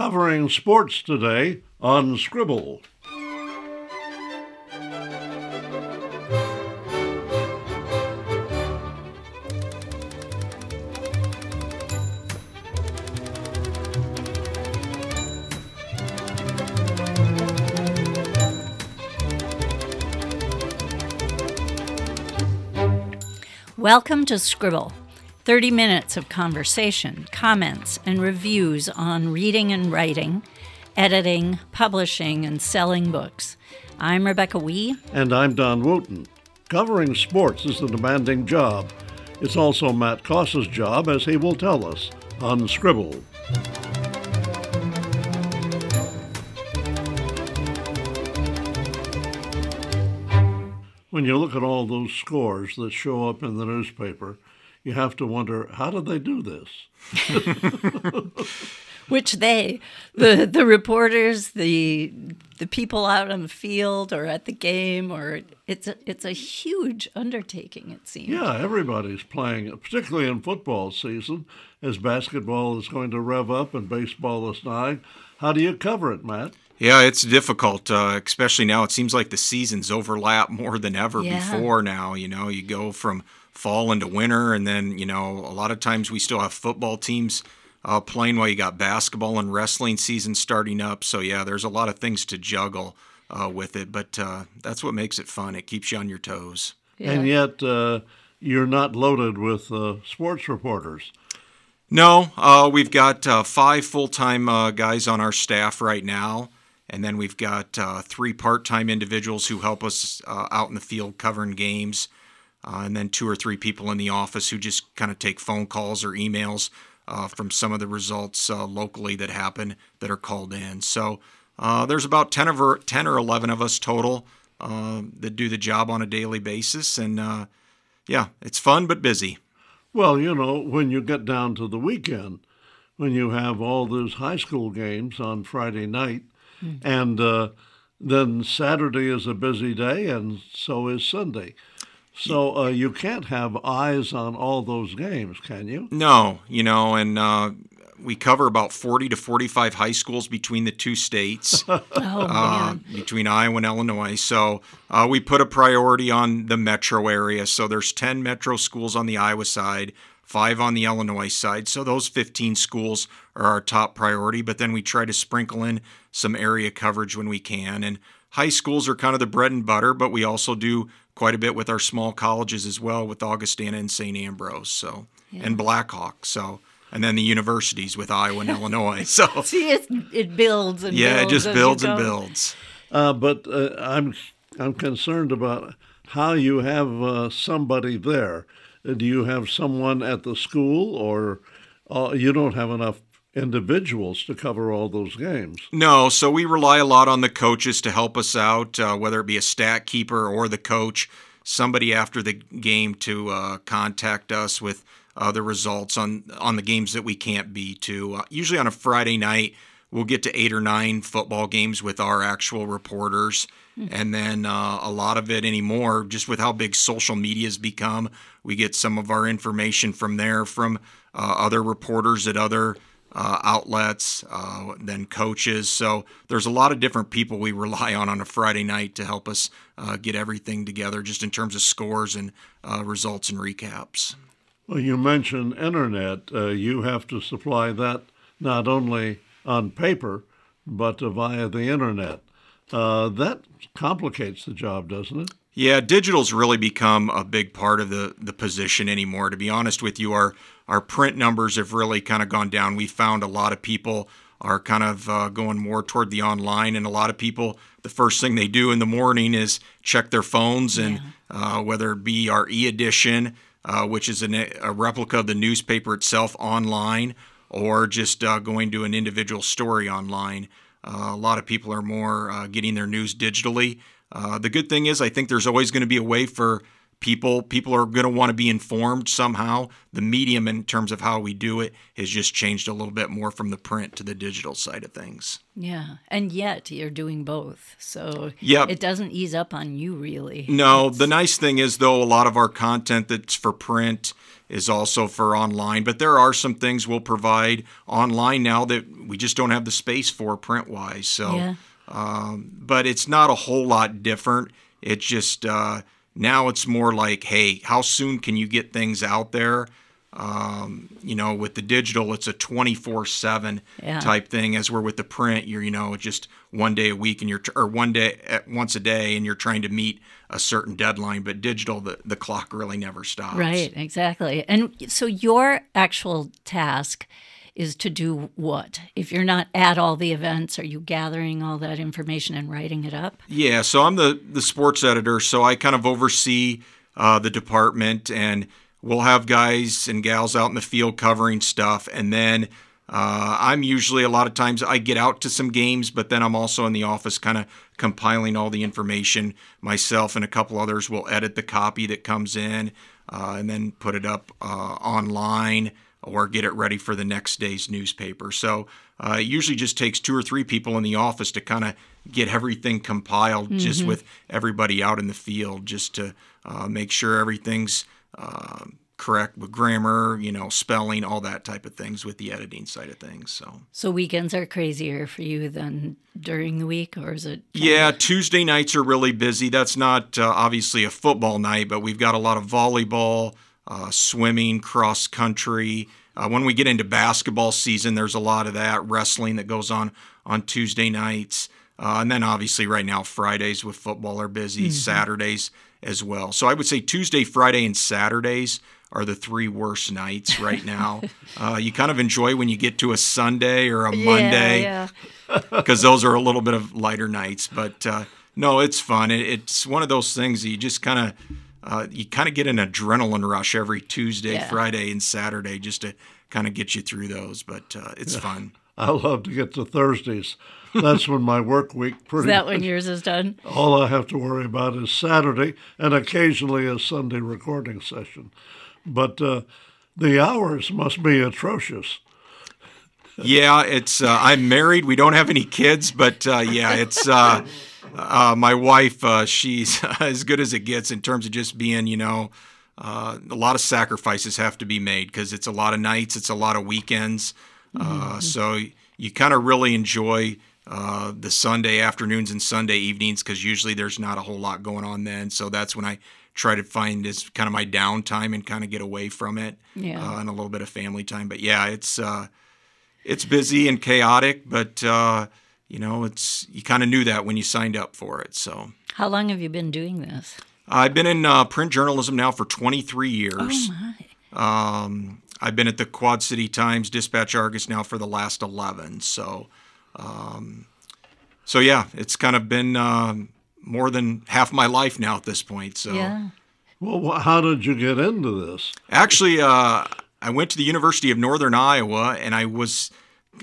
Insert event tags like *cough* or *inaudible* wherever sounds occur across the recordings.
covering sports today on Scribble. Welcome to Scribble 30 minutes of conversation, comments, and reviews on reading and writing, editing, publishing, and selling books. I'm Rebecca Wee. And I'm Don Wooten. Covering sports is a demanding job. It's also Matt Koss's job, as he will tell us on Scribble. When you look at all those scores that show up in the newspaper, you have to wonder how did they do this? *laughs* Which they, the the reporters, the the people out on the field or at the game, or it's a it's a huge undertaking. It seems. Yeah, everybody's playing, particularly in football season, as basketball is going to rev up and baseball is dying. How do you cover it, Matt? Yeah, it's difficult, uh, especially now. It seems like the seasons overlap more than ever Yeah. before now. You know, you go from fall into winter, and then, you know, a lot of times we still have football teams uh, playing while you got basketball and wrestling season starting up. So, yeah, there's a lot of things to juggle uh, with it, but uh, that's what makes it fun. It keeps you on your toes. Yeah. And yet, uh, you're not loaded with uh, sports reporters. No, uh, we've got uh, five full time uh, guys on our staff right now. And then we've got uh, three part time individuals who help us uh, out in the field covering games. Uh, and then two or three people in the office who just kind of take phone calls or emails uh, from some of the results uh, locally that happen that are called in. So uh, there's about 10, of 10 or 11 of us total uh, that do the job on a daily basis. And uh, yeah, it's fun but busy. Well, you know, when you get down to the weekend, when you have all those high school games on Friday night, and uh, then Saturday is a busy day, and so is Sunday. So uh, you can't have eyes on all those games, can you? No, you know, and uh, we cover about 40 to 45 high schools between the two states, *laughs* oh uh, man. between Iowa and Illinois. So uh, we put a priority on the metro area. So there's 10 metro schools on the Iowa side, five on the Illinois side. So those 15 schools are our top priority. But then we try to sprinkle in some area coverage when we can. And high schools are kind of the bread and butter, but we also do quite a bit with our small colleges as well, with Augustana and St. Ambrose. So and Blackhawk. So and then the universities with Iowa and *laughs* Illinois. So *laughs* See, it, it builds and yeah, it just builds and builds. Uh, but uh, I'm I'm concerned about how you have uh, somebody there. Do you have someone at the school, or uh, you don't have enough individuals to cover all those games? No, so we rely a lot on the coaches to help us out, uh, whether it be a stat keeper or the coach, somebody after the game to uh, contact us with uh, the results on on the games that we can't be to. Uh, usually on a Friday night, we'll get to eight or nine football games with our actual reporters. And then uh, a lot of it anymore, just with how big social media has become, we get some of our information from there from uh, other reporters at other uh, outlets, uh, then coaches. So there's a lot of different people we *laughs* rely on on a Friday night to help us uh, get everything together, just in terms of scores and uh, results and recaps. Well, you mentioned internet. Uh, you have to supply that not only on paper, but uh, via the internet. Uh, that complicates the job, doesn't it? Yeah, digital's really become a big part of the the position anymore. To be honest with you, our our print numbers have really kind of gone down. We found a lot of people are kind of uh, going more toward the online, and a lot of people, the first thing they do in the morning is check their phones, and uh, whether it be our e edition, uh, which is an, a replica of the newspaper itself online, or just uh, going to an individual story online. Uh, a lot of people are more uh, getting their news digitally. Uh, the good thing is, I think there's always going to be a way for people people are going to want to be informed somehow. The medium in terms of how we do it has just changed a little bit more from the print to the digital side of things. Yeah, and yet you're doing both, so Yep. it doesn't ease up on you really. No, the nice thing is though a lot of our content that's for print is also for online, but there are some things we'll provide online now that we just don't have the space for print wise. So, Yeah. um, but it's not a whole lot different. It's just uh, now it's more like, hey, how soon can you get things out there? Um, you know, with the digital, it's a 24 seven Yeah. type thing. As we're with the print, you're, you know, just one day a week and you're, or one day, at once a day and you're trying to meet a certain deadline. But digital, the, the clock really never stops. Right, exactly. And so your actual task is to do what? If you're not at all the events, are you gathering all that information and writing it up? Yeah, so I'm the the sports editor, so I kind of oversee uh, the department, and we'll have guys and gals out in the field covering stuff, and then uh, I'm usually a lot of times I get out to some games, but then I'm also in the office, kind of compiling all the information myself, and a couple others will edit the copy that comes in, uh, and then put it up uh, online or get it ready for the next day's newspaper. So uh, it usually just takes two or three people in the office to kind of get everything compiled just with everybody out in the field, just to uh, make sure everything's uh, correct with grammar, you know, spelling, all that type of things with the editing side of things. So. So weekends are crazier for you than during the week, or is it? Yeah, Tuesday nights are really busy. That's not uh, obviously a football night, but we've got a lot of volleyball, uh, swimming, cross country. Uh, when we get into basketball season, there's a lot of that wrestling that goes on on Tuesday nights, uh, and then obviously right now Fridays with football are busy. Saturdays as well. So I would say Tuesday, Friday, and Saturdays are the three worst nights right now. *laughs* uh, you kind of enjoy when you get to a Sunday or a Monday Yeah, *laughs* because those are a little bit of lighter nights. But uh, no, it's fun. It, it's one of those things that you just kind of uh, you kind of get an adrenaline rush every Tuesday, Yeah. Friday, and Saturday just to kind of get you through those. But uh, it's fun. *laughs* I love to get to Thursdays. That's when my work week *laughs* Is that much. when yours is done? All I have to worry about is Saturday and occasionally a Sunday recording session. But uh, the hours must be atrocious. Yeah, it's. Uh, I'm married. We don't have any kids, but uh, yeah, it's. *laughs* Uh, my wife, uh, she's *laughs* as good as it gets in terms of just being, you know, uh, a lot of sacrifices have to be made because it's a lot of nights, it's a lot of weekends. Uh, so you kind of really enjoy uh, the Sunday afternoons and Sunday evenings because usually there's not a whole lot going on then. So that's when I try to find is kind of my downtime and kind of get away from it Yeah. uh, and a little bit of family time. But yeah, it's uh, it's busy and chaotic, but uh, you know, it's you kind of knew that when you signed up for it. So How long have you been doing this? I've been in uh, print journalism now for 23 years. Oh my! Um, I've been at the Quad City Times, Dispatch Argus now for the last 11. So, um, so yeah, it's kind of been um, more than half my life now at this point. So. Yeah. Well, how did you get into this? Actually, uh, I went to the University of Northern Iowa, and I was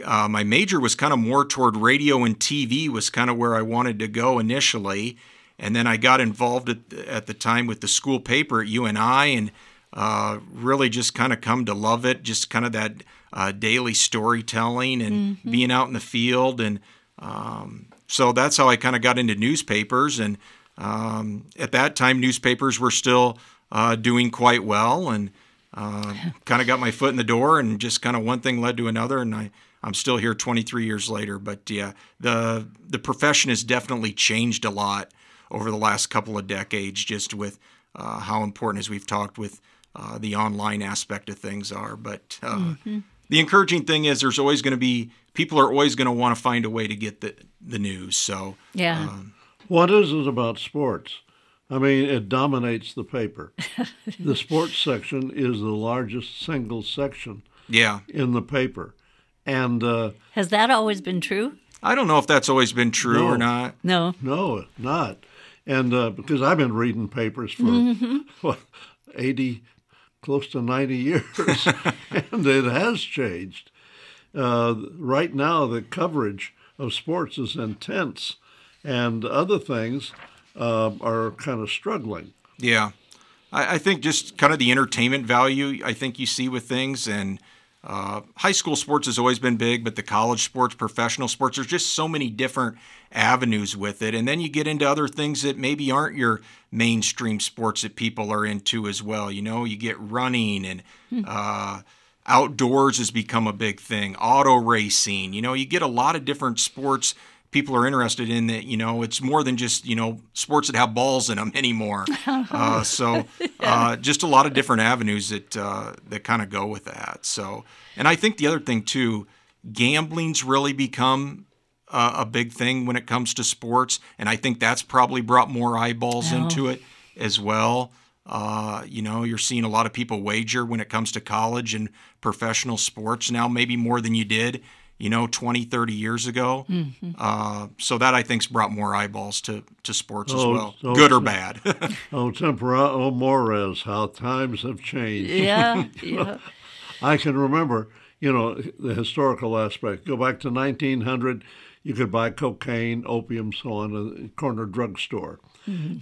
uh, my major was kind of more toward radio and TV was kind of where I wanted to go initially, and then I got involved at, at the time with the school paper at UNI, and uh, really just kind of come to love it. Just kind of that uh, daily storytelling and being out in the field, and um, so that's how I kind of got into newspapers. And um, at that time, newspapers were still uh, doing quite well, and uh, kind of got my foot in the door, and just kind of one thing led to another, and I. I'm still here 23 years later, but yeah, the the profession has definitely changed a lot over the last couple of decades, just with uh, how important, as we've talked, with uh, the online aspect of things are. But uh, the encouraging thing is, there's always going to be people are always going to want to find a way to get the the news. So Yeah. What is it about sports? I mean, it dominates the paper. *laughs* the sports section is the largest single section yeah, in the paper. And uh, Has that always been true? I don't know if that's always been true or not. No. no, not. And uh, because I've been reading papers for what, 80, close to 90 years, *laughs* and it has changed. Uh, right now, the coverage of sports is intense, and other things uh, are kind of struggling. Yeah. I, I think just kind of the entertainment value I think you see with things and. Uh, high school sports has always been big, but the college sports, professional sports, there's just so many different avenues with it. And then you get into other things that maybe aren't your mainstream sports that people are into as well. You know, you get running and uh, outdoors has become a big thing, auto racing. You know, you get a lot of different sports people are interested in that you know it's more than just you know sports that have balls in them anymore. *laughs* Uh, so *laughs* uh, just a lot of different avenues that uh, that kind of go with that. So and i think the other thing too gambling's really become uh, a big thing when it comes to sports and i think that's probably brought more eyeballs Oh. into it as well. Uh, you know you're seeing a lot of people wager when it comes to college and professional sports now maybe more than you did you know 20 30 years ago uh, so that i think's brought more eyeballs to, to sports as Oh, well so- good or bad *laughs* Oh, tempora, oh, Mores, how times have changed. Yeah, *laughs* yeah. I can remember, you know, the historical aspect. Go back to 1900, you could buy cocaine, opium, so on, a corner drugstore.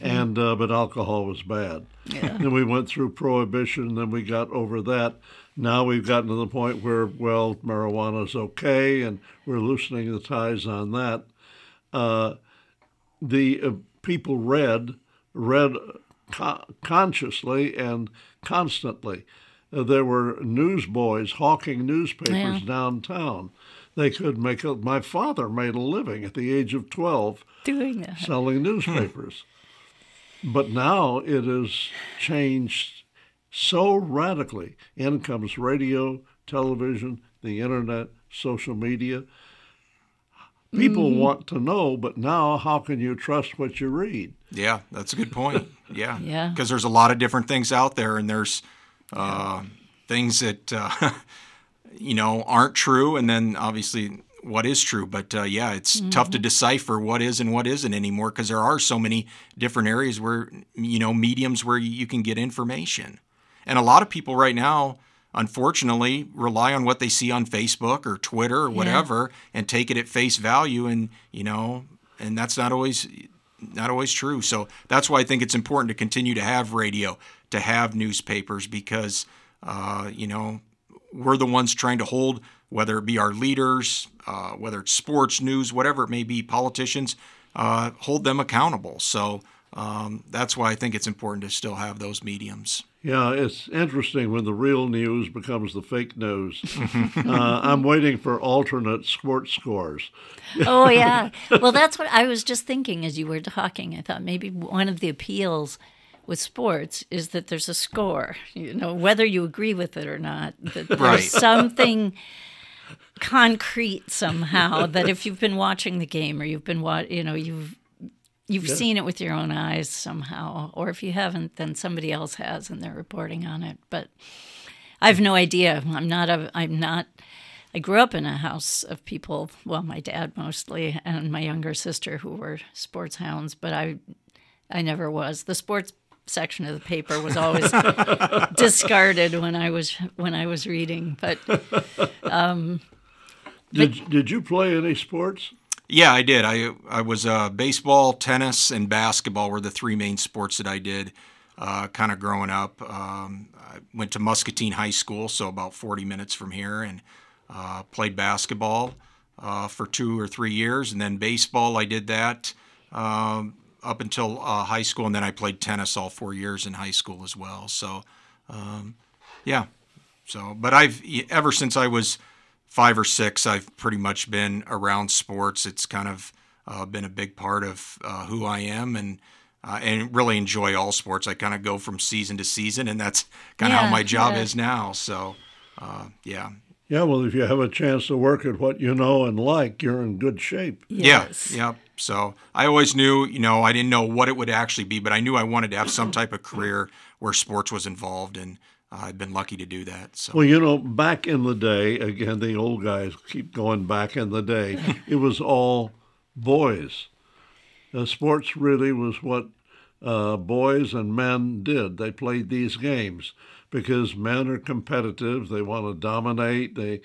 And uh, but alcohol was bad. Then we went through prohibition. And then we got over that. Now we've gotten to the point where well, marijuana's okay, and we're loosening the ties on that. Uh, the uh, people read read co- consciously and constantly. Uh, there were newsboys hawking newspapers Yeah. downtown. They could make a. My father made a living at the age of twelve Doing that. selling newspapers. *laughs* but now it has changed so radically. In comes radio, television, the internet, social media. People want to know, but now how can you trust what you read? yeah that's a good point yeah *laughs* Yeah. because there's a lot of different things out there and there's uh, things that uh, *laughs* you know aren't true and then obviously what is true but uh, yeah it's tough to decipher what is and what isn't anymore because there are so many different areas where you know mediums where you can get information. And a lot of people right now unfortunately rely on what they see on facebook or twitter or whatever and take it at face value and you know and that's not always not always true. So that's why I think it's important to continue to have radio, to have newspapers, because uh, you know we're the ones trying to hold, whether it be our leaders, uh, whether it's sports news, whatever it may be, politicians, uh, hold them accountable. So um, that's why I think it's important to still have those mediums. Yeah, it's interesting when the real news becomes the fake news. *laughs* uh, I'm waiting for alternate sports scores. *laughs* Oh yeah. Well, that's what I was just thinking as you were talking. I thought maybe one of the appeals with sports is that there's a score. You know, whether you agree with it or not, that there's Right. something concrete somehow *laughs* that if you've been watching the game or you've been wa- you know, you've you've seen it with your own eyes somehow, or if you haven't, then somebody else has and they're reporting on it. But I have no idea. I'm not a. I'm not. I grew up in a house of people. Well, my dad mostly, and my younger sister who were sports hounds. But I, I never was. The sports section of the paper was always *laughs* discarded when I was when I was reading. But um, Did, did you play any sports? Yeah, I did. I I was uh, baseball, tennis, and basketball were the three main sports that I did. Uh, kind of growing up, um, I went to Muscatine High School, so about 40 minutes from here, and uh, played basketball uh, for two or three years, and then baseball. I did that um, up until uh, high school, and then I played tennis all four years in high school as well. So, um, yeah. So, but I've ever since I was five or six, I've pretty much been around sports. It's kind of uh, been a big part of uh, who I am, and uh, and really enjoy all sports. I kind of go from season to season, and that's kind of Yeah, how my job yeah. is now. So, uh, yeah, Yeah, well, if you have a chance to work at what you know and like, you're in good shape. yes. yeah, yeah. So I always knew, you know, I didn't know what it would actually be, but I knew I wanted to have some type of career where sports was involved, and I've been lucky to do that. So. Well, you know, back in the day, again, the old guys keep going back in the day, *laughs* it was all boys. Uh, sports really was what uh, boys and men did. They played these games because men are competitive. They want to dominate. They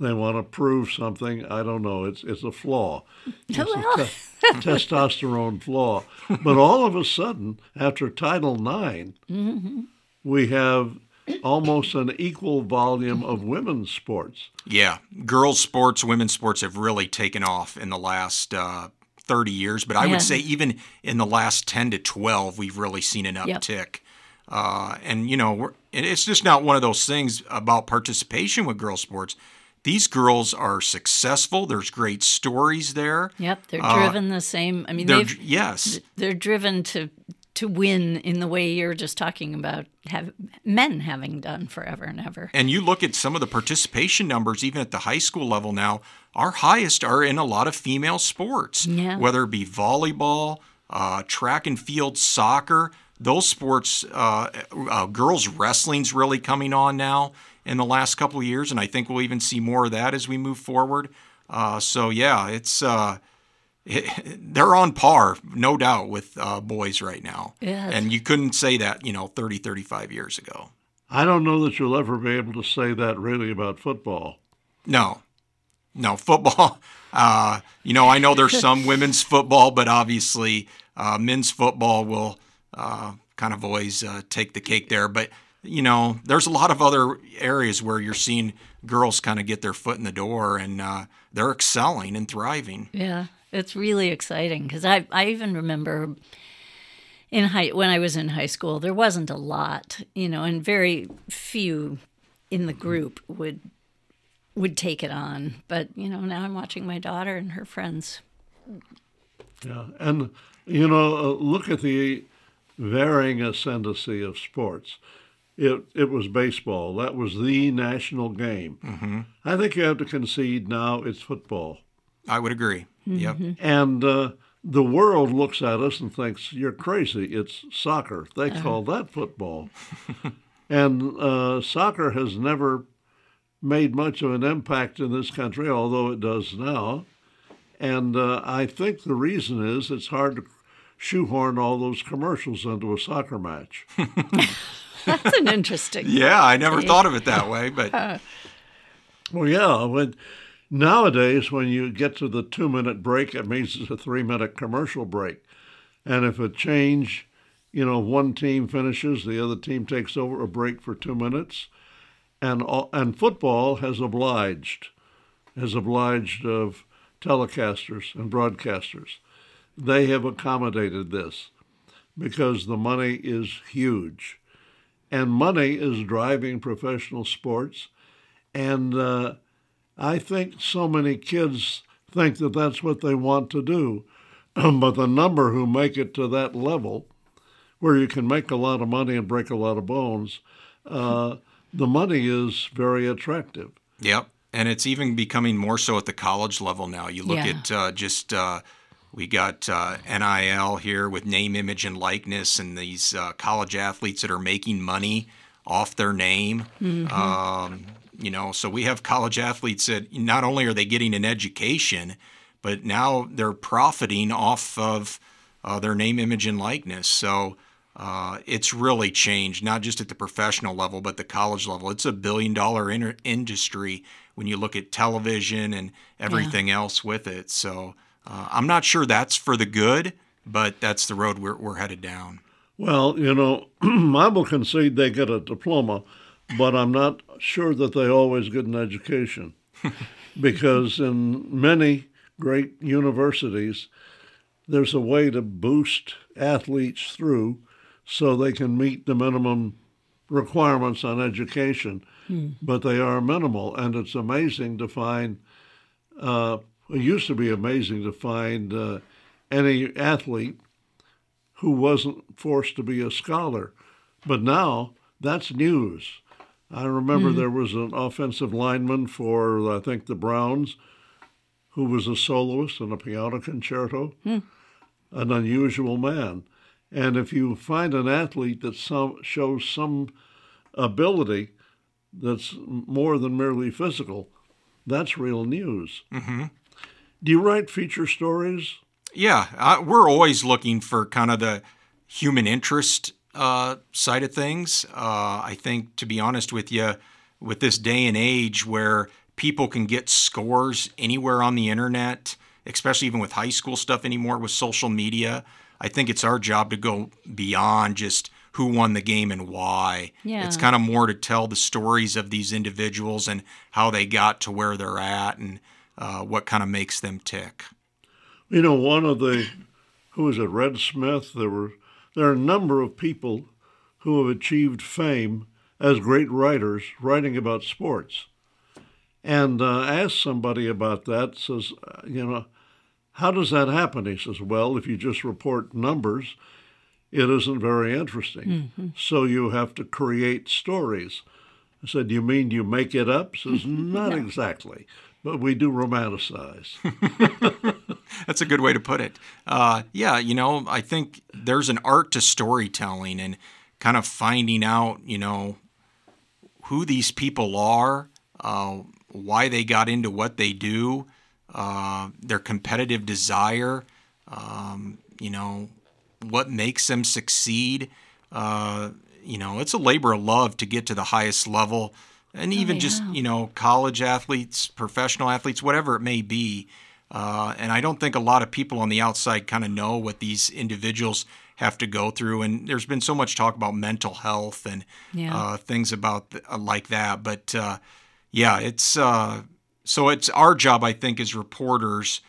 They want to prove something. I don't know. It's it's a flaw. *laughs* It's Well. a te- testosterone flaw. But all of a sudden, after Title IX, *laughs* we have almost an equal volume of women's sports. Yeah, girls' sports, women's sports have really taken off in the last uh, 30 years. But I Yeah. would say even in the last 10 to 12, we've really seen an Yep. uptick. Uh, and you know, we're, it's just not one of those things about participation with girls' sports. These girls are successful. There's great stories there. Yep, they're driven the same. I mean, They're yes, they're driven to to win in the way you're just talking about have men having done forever and ever. And you look at some of the participation numbers, even at the high school level now, our highest are in a lot of female sports, Yeah. whether it be volleyball, uh, track and field, soccer. Those sports, uh, uh, girls wrestling's really coming on now in the last couple of years, and I think we'll even see more of that as we move forward. Uh, so yeah, it's *laughs* they're on par, no doubt, with uh, boys right now. Yes. And you couldn't say that, you know, 30, 35 years ago. I don't know that you'll ever be able to say that really about football. No, no football. *laughs* Uh, you know, I know there's some *laughs* women's football, but obviously uh, men's football will uh, kind of always uh, take the cake there. But you know, there's a lot of other areas where you're seeing girls kind of get their foot in the door and uh, they're excelling and thriving. Yeah, it's really exciting because I I even remember in high when I was in high school there wasn't a lot, you know, and very few in the group would would take it on. But you know, now I'm watching my daughter and her friends. Yeah, and you know, uh, look at the varying ascendancy of sports. It it was baseball. That was the national game. Mm-hmm. I think you have to concede now it's football, I would agree. Yep. and uh, the world looks at us and thinks you're crazy. It's soccer. They call that football, *laughs* and uh, soccer has never made much of an impact in this country, although it does now. And uh, I think the reason is it's hard to shoehorn all those commercials into a soccer match. *laughs* That's an interesting. Yeah, I never thought of it that way, but *laughs* well, yeah, when nowadays when you get to the two-minute break, it means it's a three-minute commercial break, and if a change, you know, one team finishes, the other team takes over a break for two minutes, and and football has obliged, has obliged of telecasters and broadcasters. They have accommodated this because the money is huge. And money is driving professional sports. And uh, I think so many kids think that that's what they want to do. *clears throat* but the number who make it to that level, where you can make a lot of money and break a lot of bones, uh, the money is very attractive. Yep. And it's even becoming more so at the college level now. You look Yeah. at uh, just, uh, we got uh, NIL here with name, image, and likeness, and these uh, college athletes that are making money off their name. Um, you know, so we have college athletes that not only are they getting an education, but now they're profiting off of uh, their name, image, and likeness. So uh, it's really changed, not just at the professional level, but the college level. It's a billion dollar in- industry when you look at television and everything else with it. So uh, I'm not sure that's for the good, but that's the road we're, we're headed down. Well, you know, *clears throat* I will concede they get a diploma, but I'm not sure that they always get an education. *laughs* because in many great universities, there's a way to boost athletes through so they can meet the minimum requirements on education, but they are minimal. And it's amazing to find, uh, it used to be amazing to find uh, any athlete who wasn't forced to be a scholar. But now that's news. I remember there was an offensive lineman for, I think, the Browns who was a soloist in a piano concerto, an unusual man. And if you find an athlete that some, shows some ability that's more than merely physical, that's real news. Mm-hmm. Do you write feature stories? Yeah, uh, we're always looking for kind of the human interest uh, side of things. Uh, I think, to be honest with you, with this day and age where people can get scores anywhere on the internet, especially even with high school stuff anymore with social media. I think it's our job to go beyond just who won the game and why. Yeah. It's kind of more to tell the stories of these individuals and how they got to where they're at and uh, what kind of makes them tick. You know, one of the who was it, Red Smith? There were there are a number of people who have achieved fame as great writers writing about sports. And uh, asked somebody about that. Says, uh, you know, how does that happen? He says, well, if you just report numbers, it isn't very interesting. Mm-hmm. So you have to create stories. I said, you mean you make it up? He says, *laughs* not exactly, but we do romanticize. *laughs* That's a good way to put it. Uh, yeah, you know, I think there's an art to storytelling and kind of finding out, you know, who these people are, uh, why they got into what they do, uh, their competitive desire, um, you know, what makes them succeed. Uh, you know, it's a labor of love to get to the highest level. And even just, yeah. you know, college athletes, professional athletes, whatever it may be. Uh, and I don't think a lot of people on the outside kind of know what these individuals have to go through. And there's been so much talk about mental health and Yeah. uh, things about th- uh, like that. But uh, yeah, it's uh, so it's our job, I think, as reporters.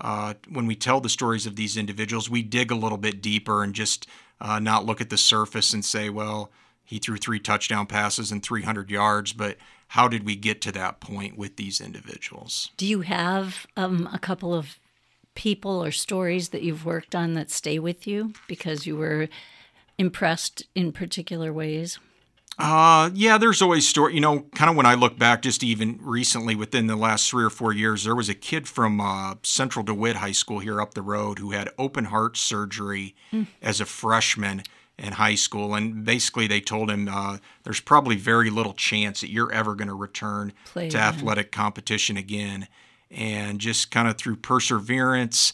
Uh, when we tell the stories of these individuals, we dig a little bit deeper and just uh, not look at the surface and say, well, he threw three touchdown passes and 300 yards, but how did we get to that point with these individuals? Do you have um, a couple of people or stories that you've worked on that stay with you because you were impressed in particular ways? Uh, yeah, there's always story. You know, kind of when I look back, just even recently, within the last three or four years, there was a kid from uh, Central DeWitt High School here up the road who had open heart surgery as a freshman in high school, and basically they told him uh, there's probably very little chance that you're ever going to return Play to again. athletic competition again. And just kind of through perseverance,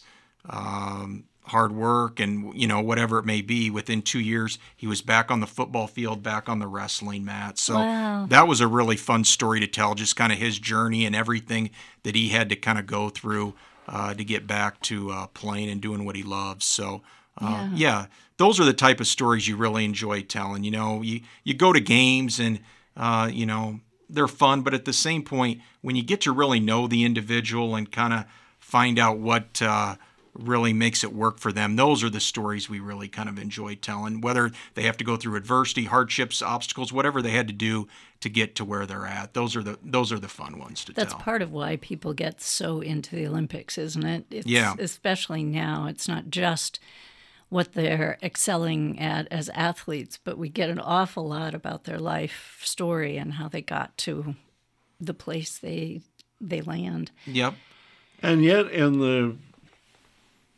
um, hard work and you know whatever it may be within two years he was back on the football field back on the wrestling mat so Wow. that was a really fun story to tell just kind of his journey and everything that he had to kind of go through uh, to get back to uh, playing and doing what he loves so uh, yeah. those are the type of stories you really enjoy telling you know you, you go to games and uh, you know they're fun but at the same point when you get to really know the individual and kind of find out what uh, really makes it work for them. Those are the stories we really kind of enjoy telling, whether they have to go through adversity, hardships, obstacles, whatever they had to do to get to where they're at. Those are the those are the fun ones to That's tell. That's part of why people get so into the Olympics, isn't it? It's, Yeah. Especially now, it's not just what they're excelling at as athletes, but we get an awful lot about their life story and how they got to the place they they land. Yep. And yet, in the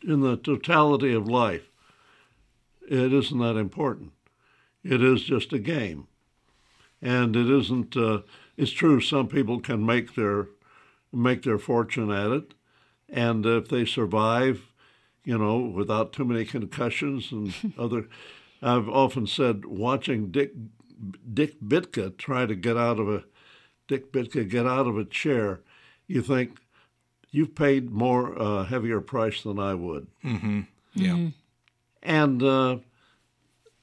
in the totality of life, it isn't that important. It is just a game, and it isn't. Uh, it's true. Some people can make their make their fortune at it, and if they survive, you know, without too many concussions and *laughs* other. I've often said watching Dick Dick Bitka try to get out of a Dick Bitka get out of a chair, you think you've paid more uh, heavier price than I would. Yeah. And uh,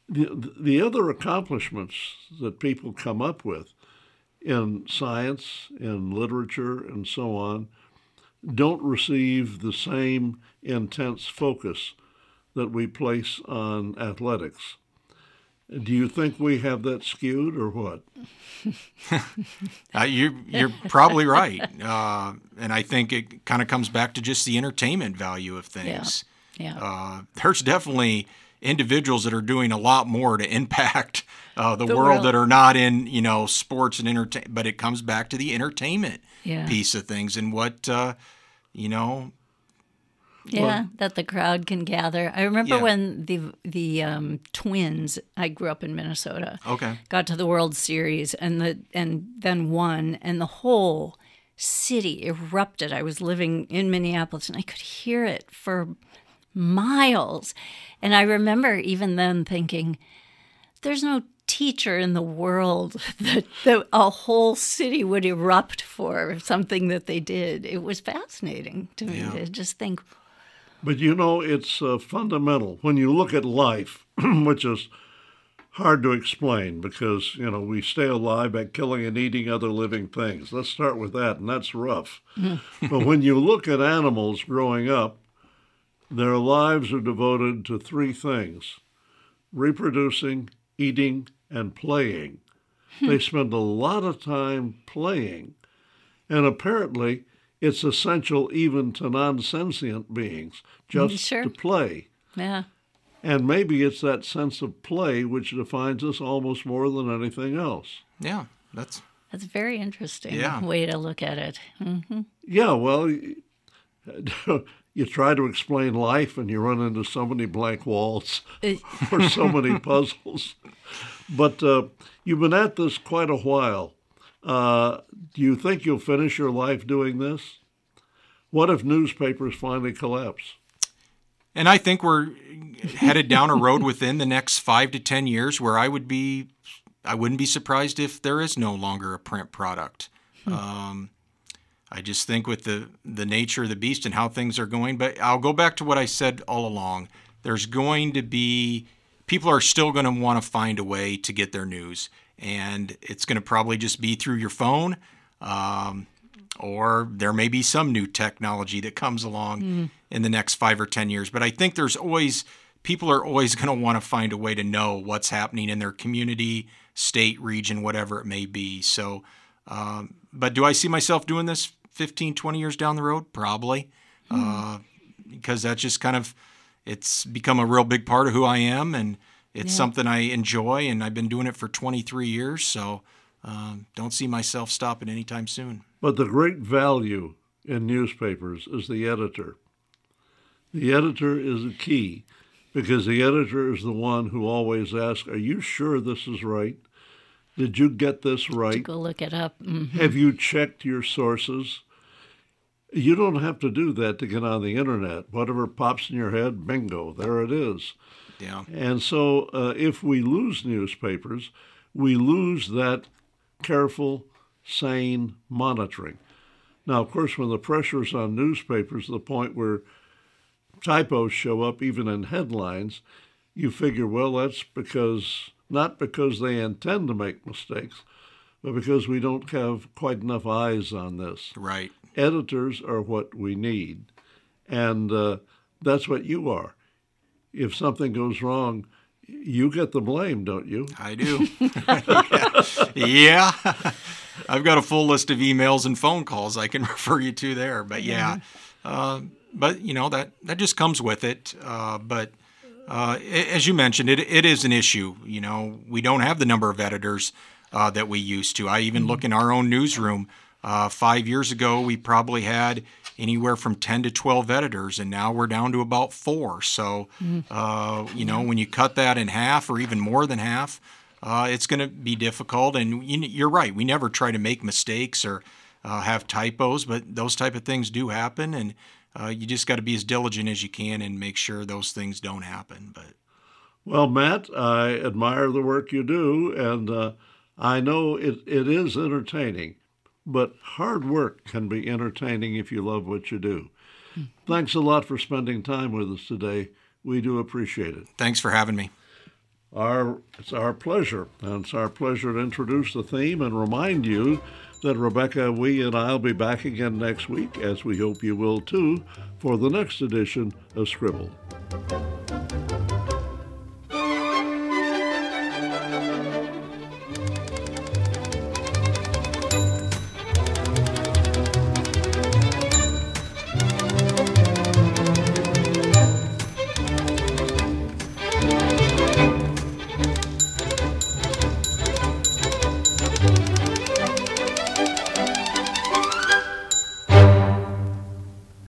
the the other accomplishments that people come up with in science, in literature, and so on, don't receive the same intense focus that we place on athletics. Do you think we have that skewed, or what? *laughs* Uh, you, you're probably right. Uh, and I think it kind of comes back to just the entertainment value of things. Yeah. Uh, there's definitely individuals that are doing a lot more to impact uh, the, The world, world. that are not in, you know, sports and entertain. But it comes back to the entertainment Yeah. piece of things and what, uh, you know, Yeah, that the crowd can gather. I remember Yeah. when the the um, Twins. I grew up in Minnesota. okay. Got to the World Series and the and then won, and the whole city erupted. I was living in Minneapolis, and I could hear it for miles. And I remember even then thinking, there's no teacher in the world *laughs* that, that a whole city would erupt for something that they did. It was fascinating to me Yeah. to just think, But you know, it's uh, fundamental when you look at life, *clears throat* which is hard to explain because, you know, we stay alive by killing and eating other living things. Let's start with that, and that's rough. but when you look at animals growing up, their lives are devoted to three things reproducing, eating, and playing. Hmm. they spend a lot of time playing. And apparently, it's essential even to non sentient beings just mm, Sure. to play. yeah, And maybe it's that sense of play which defines us almost more than anything else. Yeah, that's that's a very interesting Yeah. way to look at it. hmm Yeah, well, y- *laughs* uh, you try to explain life and you run into so many blank walls *laughs* or so many *laughs* puzzles. But uh, you've been at this quite a while. Uh, do you think you'll finish your life doing this? What if newspapers finally collapse? And I think we're headed down a road within the next five to ten years where I would be, I wouldn't be surprised if there is no longer a print product. Um, I just think with the the nature of the beast and how things are going. But I'll go back to what I said all along. There's going to be people are still going to want to find a way to get their news, and it's going to probably just be through your phone. Um, or there may be some new technology that comes along in the next five or 10 years. But I think there's always, people are always going to want to find a way to know what's happening in their community, state, region, whatever it may be. So, um, but do I see myself doing this 15, 20 years down the road? Probably. Uh, because that's just kind of, it's become a real big part of who I am. And it's something I enjoy. And I've been doing it for 23 years. So, um, don't see myself stopping anytime soon. But the great value in newspapers is the editor. The editor is the key because the editor is the one who always asks, Are you sure this is right? Did you get this right? Go look it up. Mm. Have you checked your sources? You don't have to do that to get on the internet. Whatever pops in your head, bingo, there it is. Yeah. And so, uh, if we lose newspapers, we lose that careful, sane monitoring. Now, of course, when the pressure is on newspapers to the point where typos show up even in headlines, you figure, well, that's because not because they intend to make mistakes, but because we don't have quite enough eyes on this. Right. Editors are what we need, and uh, that's what you are. If something goes wrong, you get the blame, don't you? I do. *laughs* yeah. *laughs* I've got a full list of emails and phone calls I can *laughs* refer you to there. But yeah, uh, but you know that that just comes with it. Uh, but uh, as you mentioned, it it is an issue. You know, we don't have the number of editors uh, that we used to. I even look in our own newsroom. Uh, five years ago, we probably had anywhere from 10 to 12 editors, and now we're down to about four. So, uh, you know, when you cut that in half or even more than half, uh, it's going to be difficult. And you, you're right, we never try to make mistakes or uh, have typos, but those type of things do happen. And uh, you just got to be as diligent as you can and make sure those things don't happen. But Well, Matt, I admire the work you do, and uh, I know it, it is entertaining, but hard work can be entertaining if you love what you do. Hmm. Thanks a lot for spending time with us today. We do appreciate it. thanks for having me. Our, it's our pleasure, and it's our pleasure to introduce the theme and remind you that Rebecca, Wee, and I'll be back again next week, as we hope you will too, for the next edition of Scribble.